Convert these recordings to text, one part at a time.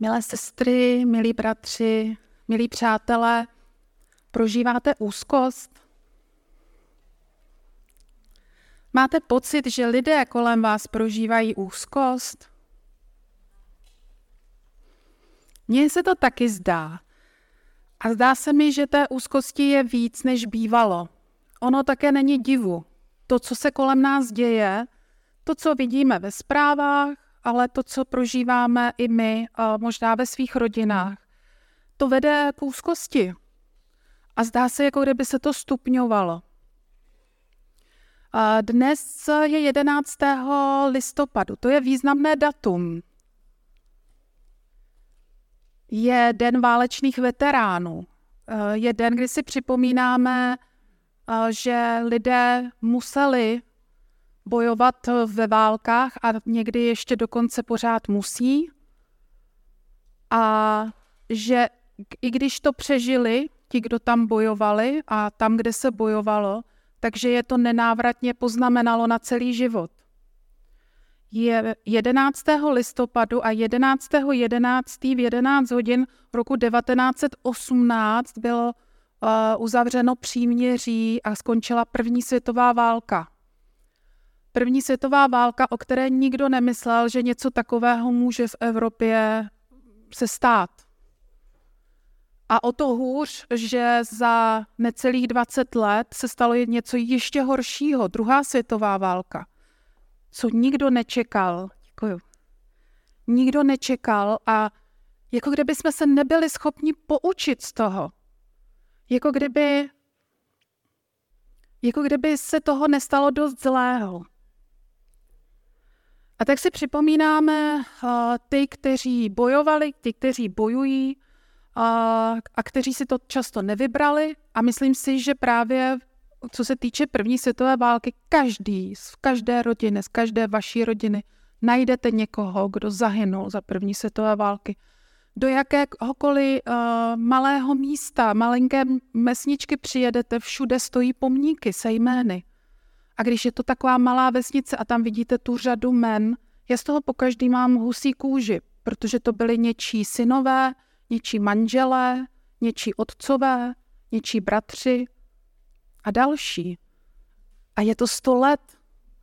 Milé sestry, milí bratři, milí přátelé, prožíváte úzkost? Máte pocit, že lidé kolem vás prožívají úzkost? Mně se to taky zdá. A zdá se mi, že té úzkosti je víc, než bývalo. Ono také není divu. To, co se kolem nás děje, to, co vidíme ve zprávách, ale to, co prožíváme i my, možná ve svých rodinách, to vede k úzkosti. A zdá se, jako kdyby se to stupňovalo. Dnes je 11. listopadu, to je významné datum. Je Den válečných veteránů. Je den, kdy si připomínáme, že lidé museli bojovat ve válkách a někdy ještě dokonce pořád musí. A že i když to přežili, ti, kdo tam bojovali a tam, kde se bojovalo, takže je to nenávratně poznamenalo na celý život. Je 11. listopadu a 11. 11. v 11 hodin roku 1918 bylo uh, uzavřeno příměří a skončila první světová válka. První světová válka, o které nikdo nemyslel, že něco takového může v Evropě se stát. A o to hůř, že za necelých 20 let se stalo něco ještě horšího, druhá světová válka, co nikdo nečekal. Děkuju. Nikdo nečekal a jako kdyby jsme se nebyli schopni poučit z toho. Jako kdyby, jako kdyby se toho nestalo dost zlého. A tak si připomínáme uh, ty, kteří bojovali, ty, kteří bojují uh, a kteří si to často nevybrali. A myslím si, že právě co se týče první světové války, každý z každé rodiny, z každé vaší rodiny najdete někoho, kdo zahynul za první světové války. Do jakéhokoliv uh, malého místa, malinké mesničky přijedete, všude stojí pomníky se jmény. A když je to taková malá vesnice a tam vidíte tu řadu men, já z toho pokaždý mám husí kůži, protože to byly něčí synové, něčí manželé, něčí otcové, něčí bratři a další. A je to sto let,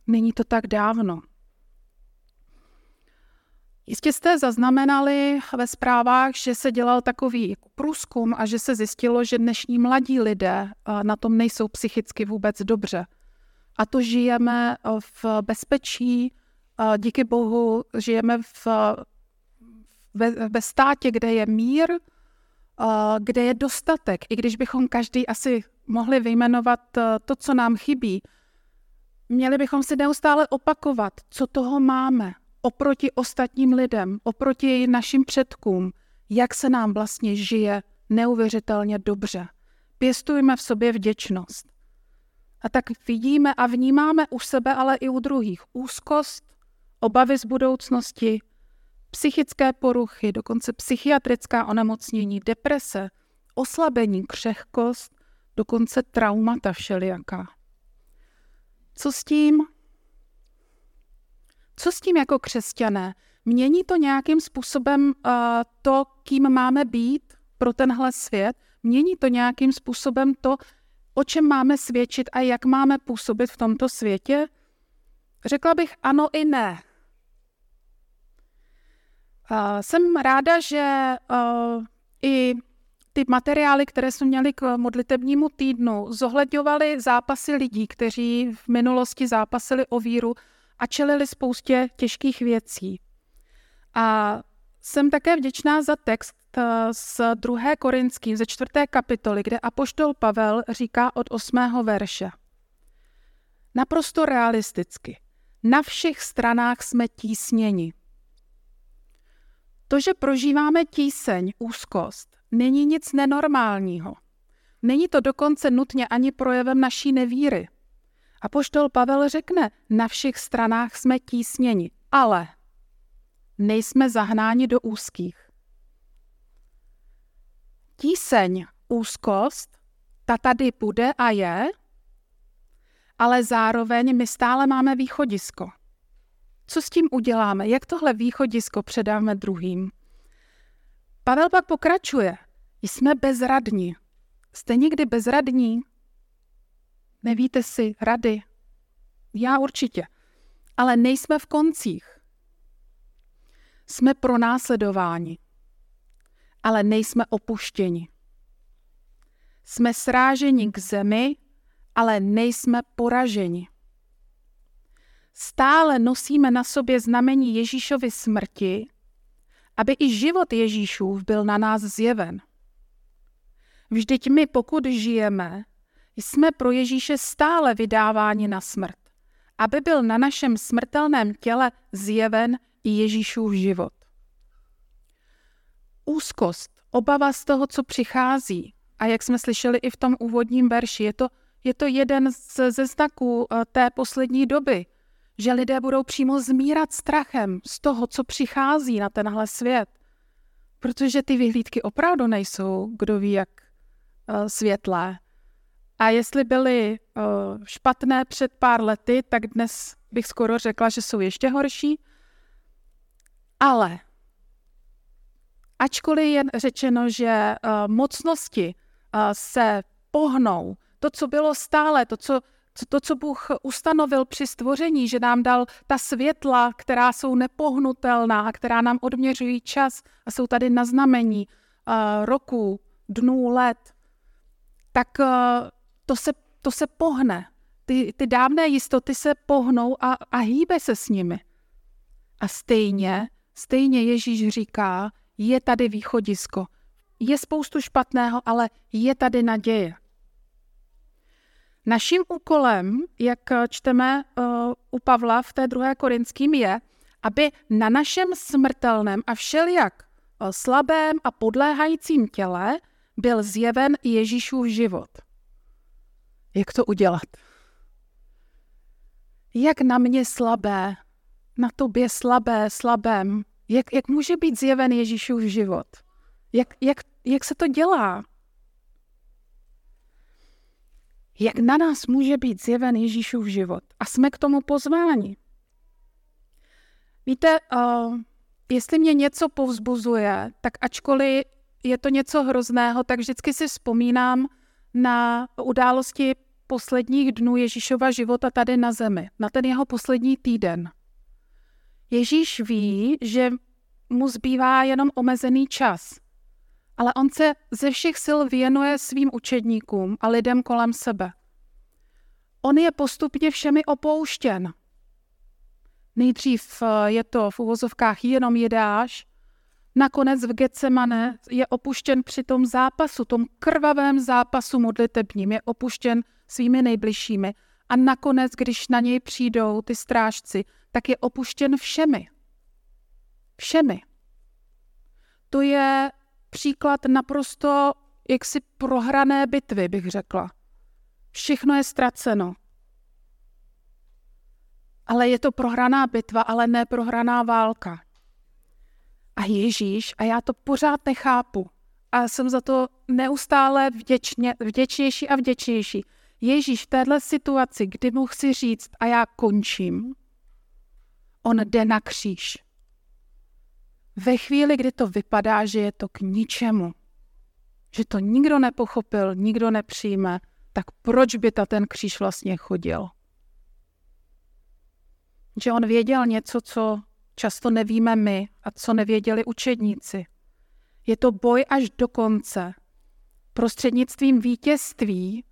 není to tak dávno. Jistě jste zaznamenali ve zprávách, že se dělal takový průzkum a že se zjistilo, že dnešní mladí lidé na tom nejsou psychicky vůbec dobře a to žijeme eh, v bezpečí, eh, díky Bohu žijeme v, ve, ve státě, kde je mír, eh, kde je dostatek. I když bychom každý asi mohli vyjmenovat to, co nám chybí, měli bychom si neustále opakovat, co toho máme oproti ostatním lidem, oproti našim předkům, jak se nám vlastně žije neuvěřitelně dobře. Pěstujme v sobě vděčnost. A tak vidíme a vnímáme u sebe, ale i u druhých úzkost, obavy z budoucnosti, psychické poruchy, dokonce psychiatrická onemocnění, deprese, oslabení, křehkost, dokonce traumata všelijaká. Co s tím? Co s tím jako křesťané? Mění to nějakým způsobem uh, to, kým máme být pro tenhle svět? Mění to nějakým způsobem to, o čem máme svědčit a jak máme působit v tomto světě? Řekla bych ano i ne. Jsem ráda, že i ty materiály, které jsme měli k modlitebnímu týdnu, zohledňovaly zápasy lidí, kteří v minulosti zápasili o víru a čelili spoustě těžkých věcí. A jsem také vděčná za text, Eh, z 2. Korinským ze 4. kapitoly, kde apoštol Pavel říká od 8. verše. Naprosto realisticky. Na všech stranách jsme tísněni. To, že prožíváme tíseň, úzkost, není nic nenormálního. Není to dokonce nutně ani projevem naší nevíry. A poštol Pavel řekne, na všech stranách jsme tísněni, ale nejsme zahnáni do úzkých tíseň, úzkost, ta tady bude a je, ale zároveň my stále máme východisko. Co s tím uděláme? Jak tohle východisko předáme druhým? Pavel pak pokračuje. Jsme bezradní. Jste někdy bezradní? Nevíte si rady? Já určitě. Ale nejsme v koncích. Jsme pronásledováni, ale nejsme opuštěni. Jsme sráženi k zemi, ale nejsme poraženi. Stále nosíme na sobě znamení Ježíšovy smrti, aby i život Ježíšův byl na nás zjeven. Vždyť my, pokud žijeme, jsme pro Ježíše stále vydáváni na smrt, aby byl na našem smrtelném těle zjeven i Ježíšův život. Úzkost, obava z toho, co přichází, a jak jsme slyšeli i v tom úvodním verši, je to, je to jeden ze znaků eh, té poslední doby, že lidé budou přímo zmírat strachem z toho, co přichází na tenhle svět. Protože ty vyhlídky opravdu nejsou, kdo ví, jak uh, světlé. A jestli byly uh, špatné před pár lety, tak dnes bych skoro řekla, že jsou ještě horší. Ale ačkoliv je řečeno, že uh, mocnosti uh, se pohnou, to, co bylo stále, to, co to, co Bůh ustanovil při stvoření, že nám dal ta světla, která jsou nepohnutelná a která nám odměřují čas a jsou tady na znamení uh, roku, dnů, let, tak uh, to, se, to se pohne. Ty, ty dávné jistoty se pohnou a, a hýbe se s nimi. A stejně, stejně Ježíš říká, je tady východisko. Je spoustu špatného, ale je tady naděje. Naším úkolem, jak čteme uh, u Pavla v té druhé korinským, je, aby na našem smrtelném a všelijak uh, slabém a podléhajícím těle byl zjeven Ježíšův život. Jak to udělat? Jak na mě slabé, na tobě slabé, slabém, jak, jak může být zjeven Ježíšův život? Jak, jak, jak se to dělá? jak na nás může být zjeven Ježíšův život. A jsme k tomu pozváni. Víte, uh, jestli mě něco povzbuzuje, tak ačkoliv je to něco hrozného, tak vždycky si vzpomínám na události posledních dnů Ježíšova života tady na zemi, na ten jeho poslední týden. Ježíš ví, že mu zbývá jenom omezený čas ale on se ze všech sil věnuje svým učedníkům a lidem kolem sebe. On je postupně všemi opouštěn. Nejdřív eh, je to v uvozovkách jenom jedáš, nakonec v Getsemane je opuštěn při tom zápasu, tom krvavém zápasu modlitebním, je opuštěn svými nejbližšími. A nakonec, když na něj přijdou ty strážci, tak je opuštěn všemi. Všemi. To je příklad naprosto jaksi prohrané bitvy, bych řekla. Všechno je ztraceno. Ale je to prohraná bitva, ale ne prohraná válka. A Ježíš, a já to pořád nechápu, a jsem za to neustále vděčně, vděčnější a vděčnější. Ježíš v téhle situaci, kdy mu chci říct a já končím, on jde na kříž. Ve chvíli, kdy to vypadá, že je to k ničemu, že to nikdo nepochopil, nikdo nepřijme, tak proč by ta ten kříž vlastně chodil? Že on věděl něco, co často nevíme my a co nevěděli učedníci. Je to boj až do konce. Prostřednictvím vítězství,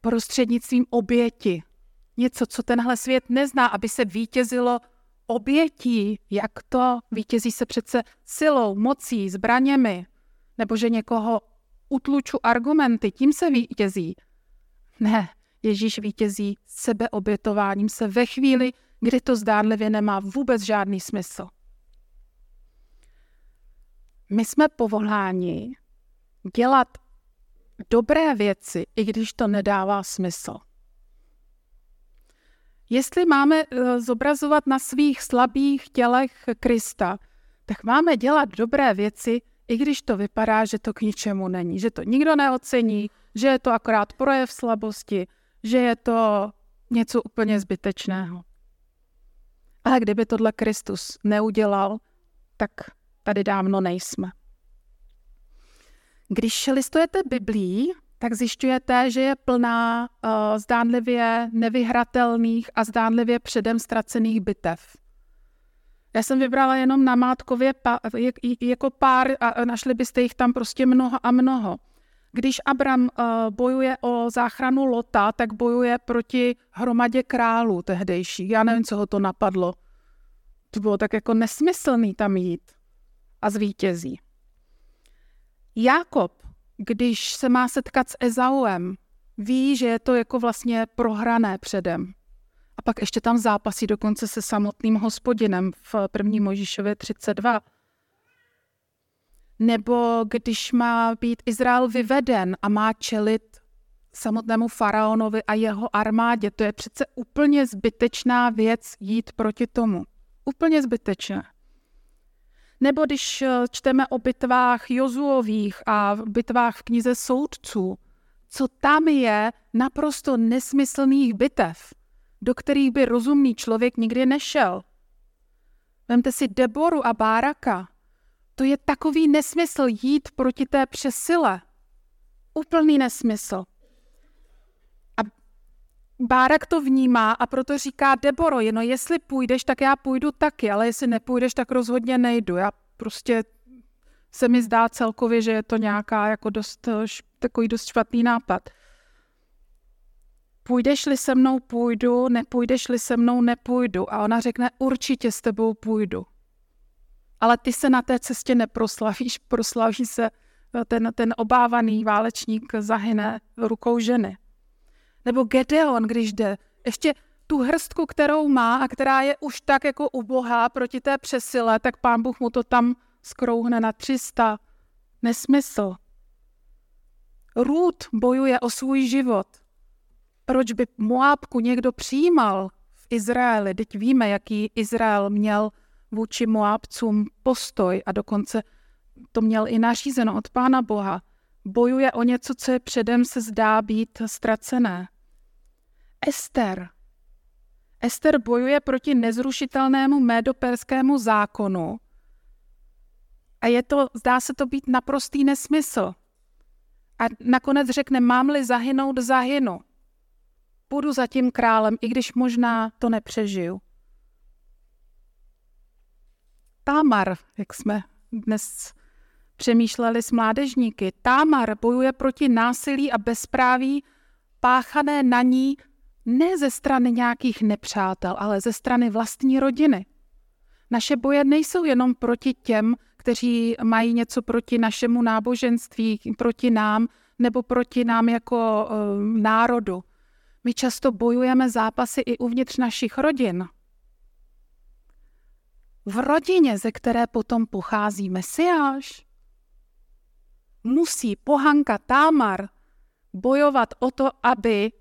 prostřednictvím oběti. Něco, co tenhle svět nezná, aby se vítězilo obětí, jak to vítězí se přece silou, mocí, zbraněmi, nebo že někoho utluču argumenty, tím se vítězí. Ne, Ježíš vítězí sebeobětováním se ve chvíli, kdy to zdánlivě nemá vůbec žádný smysl. My jsme povoláni dělat dobré věci, i když to nedává smysl. Jestli máme eh, zobrazovat na svých slabých tělech Krista, tak máme dělat dobré věci, i když to vypadá, že to k ničemu není, že to nikdo neocení, že je to akorát projev slabosti, že je to něco úplně zbytečného. Ale kdyby tohle Kristus neudělal, tak tady dávno nejsme. Když listujete Biblii, tak zjišťujete, že je plná uh, zdánlivě nevyhratelných a zdánlivě předem ztracených bitev. Já jsem vybrala jenom na Mátkově pa, jako pár a našli byste jich tam prostě mnoho a mnoho. Když Abram uh, bojuje o záchranu Lota, tak bojuje proti hromadě králů tehdejších. Já nevím, co ho to napadlo. To bylo tak jako nesmyslný tam jít a zvítězí. Jákob, když se má setkat s Ezauem, ví, že je to jako vlastně prohrané předem. A pak ještě tam zápasí dokonce se samotným hospodinem v první Možíšově 32. Nebo když má být Izrael vyveden a má čelit samotnému faraonovi a jeho armádě, to je přece úplně zbytečná věc jít proti tomu. Úplně zbytečné. Nebo když eh, čteme o bitvách Jozuových a bitvách v knize soudců, co tam je naprosto nesmyslných bitev, do kterých by rozumný člověk nikdy nešel. Vemte si Deboru a Báraka. To je takový nesmysl jít proti té přesile. Úplný nesmysl. Bárak to vnímá a proto říká Deboro, no jestli půjdeš, tak já půjdu taky, ale jestli nepůjdeš, tak rozhodně nejdu. Já prostě se mi zdá celkově, že je to nějaká jako dost, takový dost špatný nápad. Půjdeš-li se mnou, půjdu, nepůjdeš-li se mnou, nepůjdu. A ona řekne, určitě s tebou půjdu. Ale ty se na té cestě neproslavíš, proslaví se ten, ten obávaný válečník zahyne rukou ženy. Nebo Gedeon, když jde, ještě tu hrstku, kterou má a která je už tak jako ubohá proti té přesile, tak pán Bůh mu to tam skrouhne na 300. Nesmysl. Růd bojuje o svůj život. Proč by Moábku někdo přijímal v Izraeli? Teď víme, jaký Izrael měl vůči Moábcům postoj a dokonce to měl i nařízeno od Pána Boha. Bojuje o něco, co je předem se zdá být ztracené. Ester. Ester bojuje proti nezrušitelnému médoperskému zákonu a je to, zdá se to být naprostý nesmysl. A nakonec řekne, mám-li zahynout, zahynu. Budu za tím králem, i když možná to nepřežiju. Támar, jak jsme dnes přemýšleli s mládežníky, Támar bojuje proti násilí a bezpráví páchané na ní ne ze strany nějakých nepřátel, ale ze strany vlastní rodiny. Naše boje nejsou jenom proti těm, kteří mají něco proti našemu náboženství, proti nám nebo proti nám jako uh, národu. My často bojujeme zápasy i uvnitř našich rodin. V rodině, ze které potom pochází Mesiáš, musí pohanka Támar bojovat o to, aby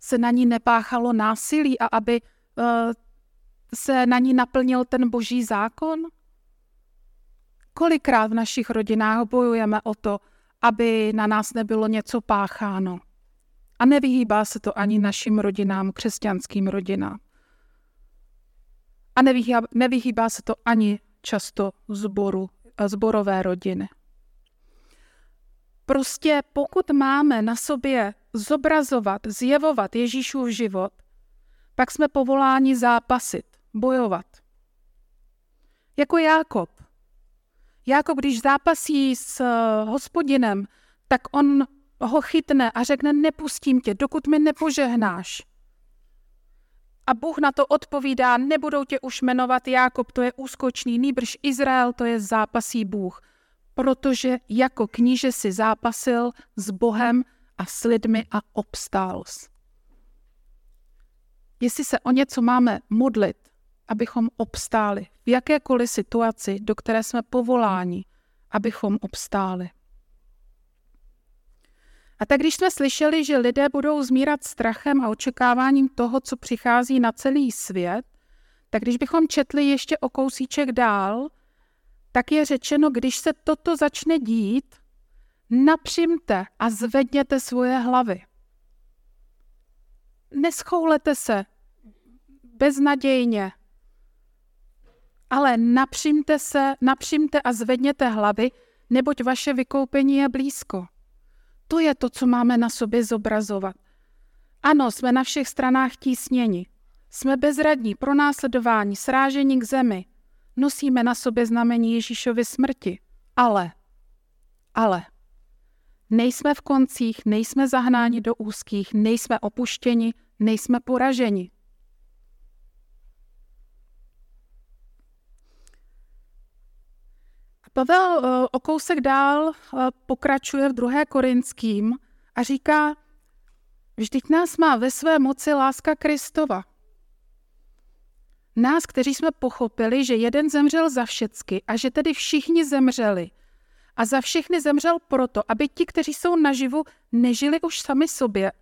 se na ní nepáchalo násilí a aby uh, se na ní naplnil ten boží zákon? Kolikrát v našich rodinách bojujeme o to, aby na nás nebylo něco pácháno? A nevyhýbá se to ani našim rodinám, křesťanským rodinám. A nevyhýbá, nevyhýbá se to ani často zboru, zborové rodiny. Prostě pokud máme na sobě zobrazovat, zjevovat Ježíšův život, pak jsme povoláni zápasit, bojovat. Jako Jákob. Jákob, když zápasí s hospodinem, tak on ho chytne a řekne, nepustím tě, dokud mi nepožehnáš. A Bůh na to odpovídá, nebudou tě už jmenovat Jákob, to je úskočný, nýbrž Izrael, to je zápasí Bůh. Protože jako kníže si zápasil s Bohem a s lidmi a obstál. Jestli se o něco máme modlit, abychom obstáli v jakékoliv situaci, do které jsme povoláni, abychom obstáli. A tak když jsme slyšeli, že lidé budou zmírat strachem a očekáváním toho, co přichází na celý svět, tak když bychom četli ještě o kousíček dál, tak je řečeno, když se toto začne dít, napřimte a zvedněte svoje hlavy. Neschoulete se beznadějně, ale napřimte se, napřimte a zvedněte hlavy, neboť vaše vykoupení je blízko. To je to, co máme na sobě zobrazovat. Ano, jsme na všech stranách tísněni. Jsme bezradní, pro následování, srážení k zemi. Nosíme na sobě znamení Ježíšovy smrti. Ale, ale, nejsme v koncích, nejsme zahnáni do úzkých, nejsme opuštěni, nejsme poraženi. Pavel eh, o kousek dál eh, pokračuje v druhé Korinským a říká, vždyť nás má ve své moci láska Kristova. Nás, kteří jsme pochopili, že jeden zemřel za všecky a že tedy všichni zemřeli. A za všechny zemřel proto, aby ti, kteří jsou naživu, nežili už sami sobě.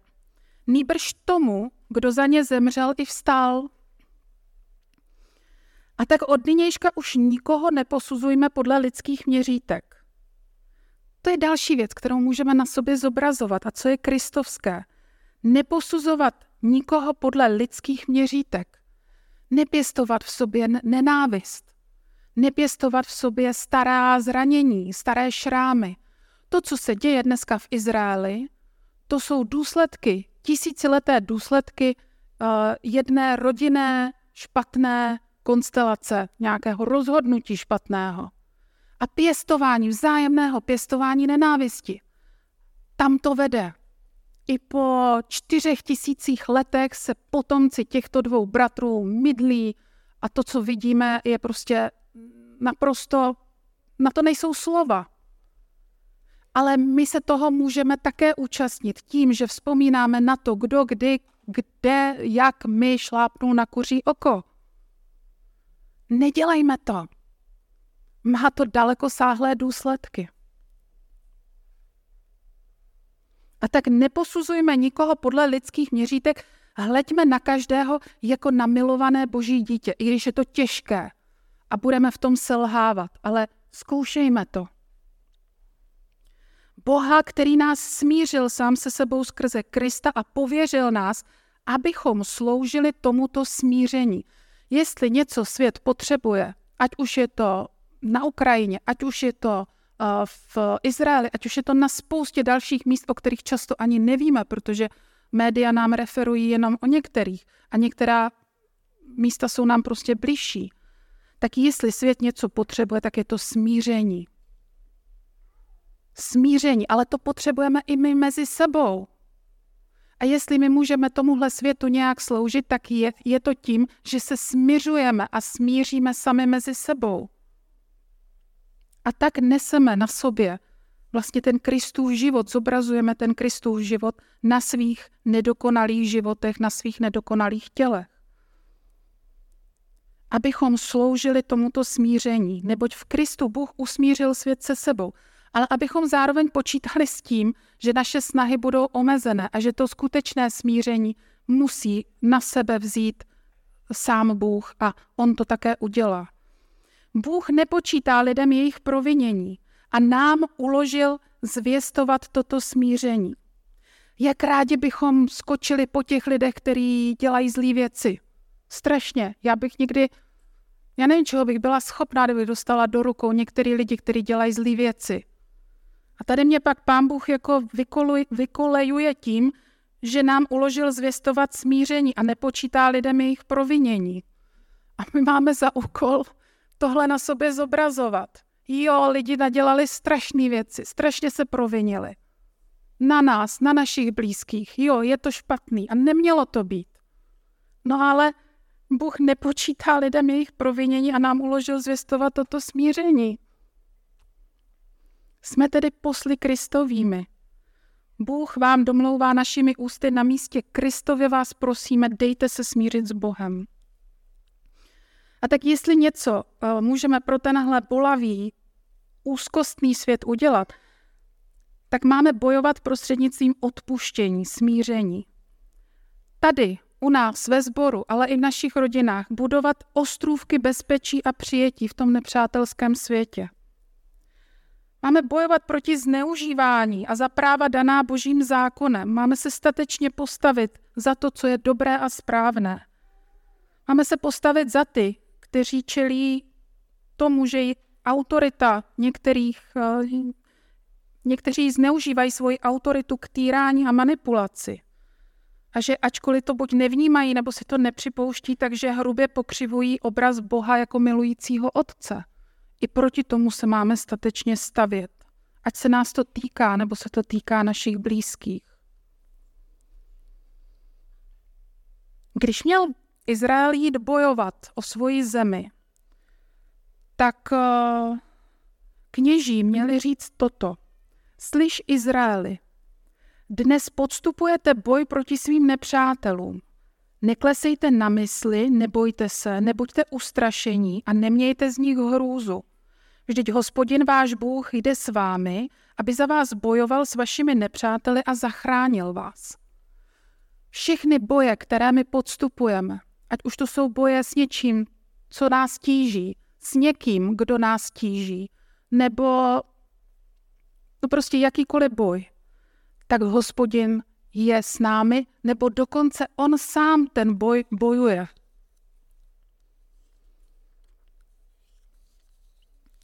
Nýbrž tomu, kdo za ně zemřel i vstál. A tak od nynějška už nikoho neposuzujme podle lidských měřítek. To je další věc, kterou můžeme na sobě zobrazovat a co je kristovské. Neposuzovat nikoho podle lidských měřítek. Nepěstovat v sobě nenávist. Nepěstovat v sobě stará zranění, staré šrámy. To, co se děje dneska v Izraeli, to jsou důsledky, tisícileté důsledky uh, jedné rodinné špatné konstelace, nějakého rozhodnutí špatného. A pěstování, vzájemného pěstování nenávisti. Tam to vede. I po čtyřech tisících letech se potomci těchto dvou bratrů mydlí a to, co vidíme, je prostě naprosto, na to nejsou slova. Ale my se toho můžeme také účastnit tím, že vzpomínáme na to, kdo, kdy, kde, jak my šlápnou na kuří oko. Nedělejme to. Má to daleko sáhlé důsledky. A tak neposuzujme nikoho podle lidských měřítek, hleďme na každého jako na milované boží dítě, i když je to těžké a budeme v tom selhávat, ale zkoušejme to. Boha, který nás smířil sám se sebou skrze Krista a pověřil nás, abychom sloužili tomuto smíření. Jestli něco svět potřebuje, ať už je to na Ukrajině, ať už je to v Izraeli, ať už je to na spoustě dalších míst, o kterých často ani nevíme, protože média nám referují jenom o některých a některá místa jsou nám prostě bližší. Tak jestli svět něco potřebuje, tak je to smíření. Smíření, ale to potřebujeme i my mezi sebou. A jestli my můžeme tomuhle světu nějak sloužit, tak je, je to tím, že se směřujeme a smíříme sami mezi sebou. A tak neseme na sobě vlastně ten Kristův život, zobrazujeme ten Kristův život na svých nedokonalých životech, na svých nedokonalých tělech. Abychom sloužili tomuto smíření, neboť v Kristu Bůh usmířil svět se sebou ale abychom zároveň počítali s tím, že naše snahy budou omezené a že to skutečné smíření musí na sebe vzít sám Bůh a on to také udělá. Bůh nepočítá lidem jejich provinění a nám uložil zvěstovat toto smíření. Jak rádi bychom skočili po těch lidech, kteří dělají zlé věci. Strašně. Já bych někdy, já nevím, čeho bych byla schopná, kdyby dostala do rukou některý lidi, kteří dělají zlé věci. A tady mě pak pán Bůh jako vykoluje, vykolejuje tím, že nám uložil zvěstovat smíření a nepočítá lidem jejich provinění. A my máme za úkol tohle na sobě zobrazovat. Jo, lidi nadělali strašné věci, strašně se provinili. Na nás, na našich blízkých. Jo, je to špatný a nemělo to být. No ale Bůh nepočítá lidem jejich provinění a nám uložil zvěstovat toto smíření. Jsme tedy posly Kristovými. Bůh vám domlouvá našimi ústy na místě Kristově vás prosíme, dejte se smířit s Bohem. A tak jestli něco uh, můžeme pro tenhle bolavý, úzkostný svět udělat, tak máme bojovat prostřednictvím odpuštění, smíření. Tady, u nás, ve sboru, ale i v našich rodinách, budovat ostrůvky bezpečí a přijetí v tom nepřátelském světě. Máme bojovat proti zneužívání a za práva daná božím zákonem. Máme se statečně postavit za to, co je dobré a správné. Máme se postavit za ty, kteří čelí tomu, že autorita některých, eh, někteří zneužívají svoji autoritu k týrání a manipulaci. A že ačkoliv to buď nevnímají, nebo si to nepřipouští, takže hrubě pokřivují obraz Boha jako milujícího otce. I proti tomu se máme statečně stavět. Ať se nás to týká, nebo se to týká našich blízkých. Když měl Izrael jít bojovat o svoji zemi, tak eh, kněží měli říct toto. Slyš Izraeli, dnes podstupujete boj proti svým nepřátelům. Neklesejte na mysli, nebojte se, nebuďte ustrašení a nemějte z nich hrůzu. Vždyť hospodin váš Bůh jde s vámi, aby za vás bojoval s vašimi nepřáteli a zachránil vás. Všechny boje, které my podstupujeme, ať už to jsou boje s něčím, co nás tíží, s někým, kdo nás tíží, nebo no prostě jakýkoliv boj, tak hospodin je s námi, nebo dokonce on sám ten boj bojuje.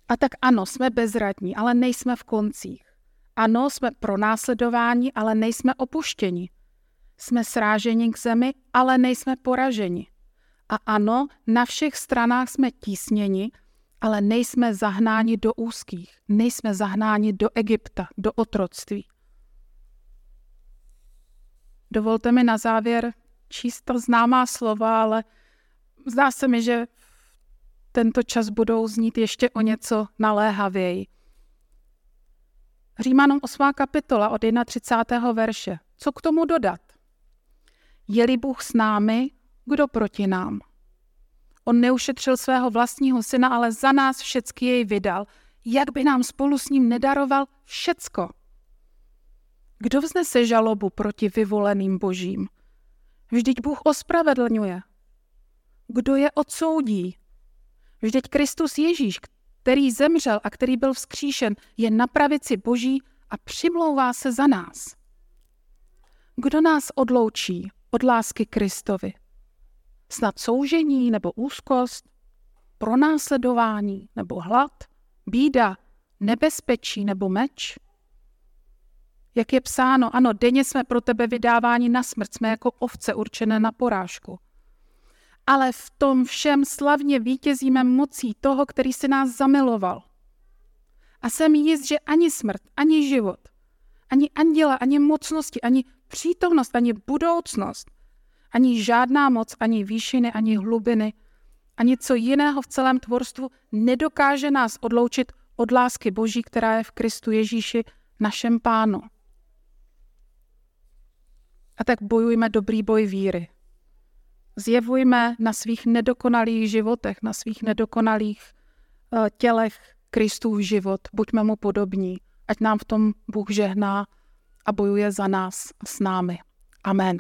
A tak ano, jsme bezradní, ale nejsme v koncích. Ano, jsme pro následování, ale nejsme opuštěni. Jsme sráženi k zemi, ale nejsme poraženi. A ano, na všech stranách jsme tísněni, ale nejsme zahnáni do úzkých, nejsme zahnáni do Egypta, do otroctví. Dovolte mi na závěr číst to známá slova, ale zdá se mi, že tento čas budou znít ještě o něco naléhavěji. Římanům 8. kapitola od 31. verše. Co k tomu dodat? Je-li Bůh s námi, kdo proti nám? On neušetřil svého vlastního syna, ale za nás všecky jej vydal. Jak by nám spolu s ním nedaroval všecko? Kdo vznese žalobu proti vyvoleným božím? Vždyť Bůh ospravedlňuje. Kdo je odsoudí? Vždyť Kristus Ježíš, který zemřel a který byl vzkříšen, je na pravici boží a přimlouvá se za nás. Kdo nás odloučí od lásky Kristovi? Snad soužení nebo úzkost, pronásledování nebo hlad, bída, nebezpečí nebo meč? Jak je psáno, ano, denně jsme pro tebe vydáváni na smrt, jsme jako ovce určené na porážku. Ale v tom všem slavně vítězíme mocí toho, který si nás zamiloval. A jsem jist, že ani smrt, ani život, ani anděla, ani mocnosti, ani přítomnost, ani budoucnost, ani žádná moc, ani výšiny, ani hlubiny, ani co jiného v celém tvorstvu nedokáže nás odloučit od lásky Boží, která je v Kristu Ježíši, našem pánu. A tak bojujme dobrý boj víry. Zjevujme na svých nedokonalých životech, na svých nedokonalých uh, tělech Kristův život. Buďme mu podobní, ať nám v tom Bůh žehná a bojuje za nás s námi. Amen.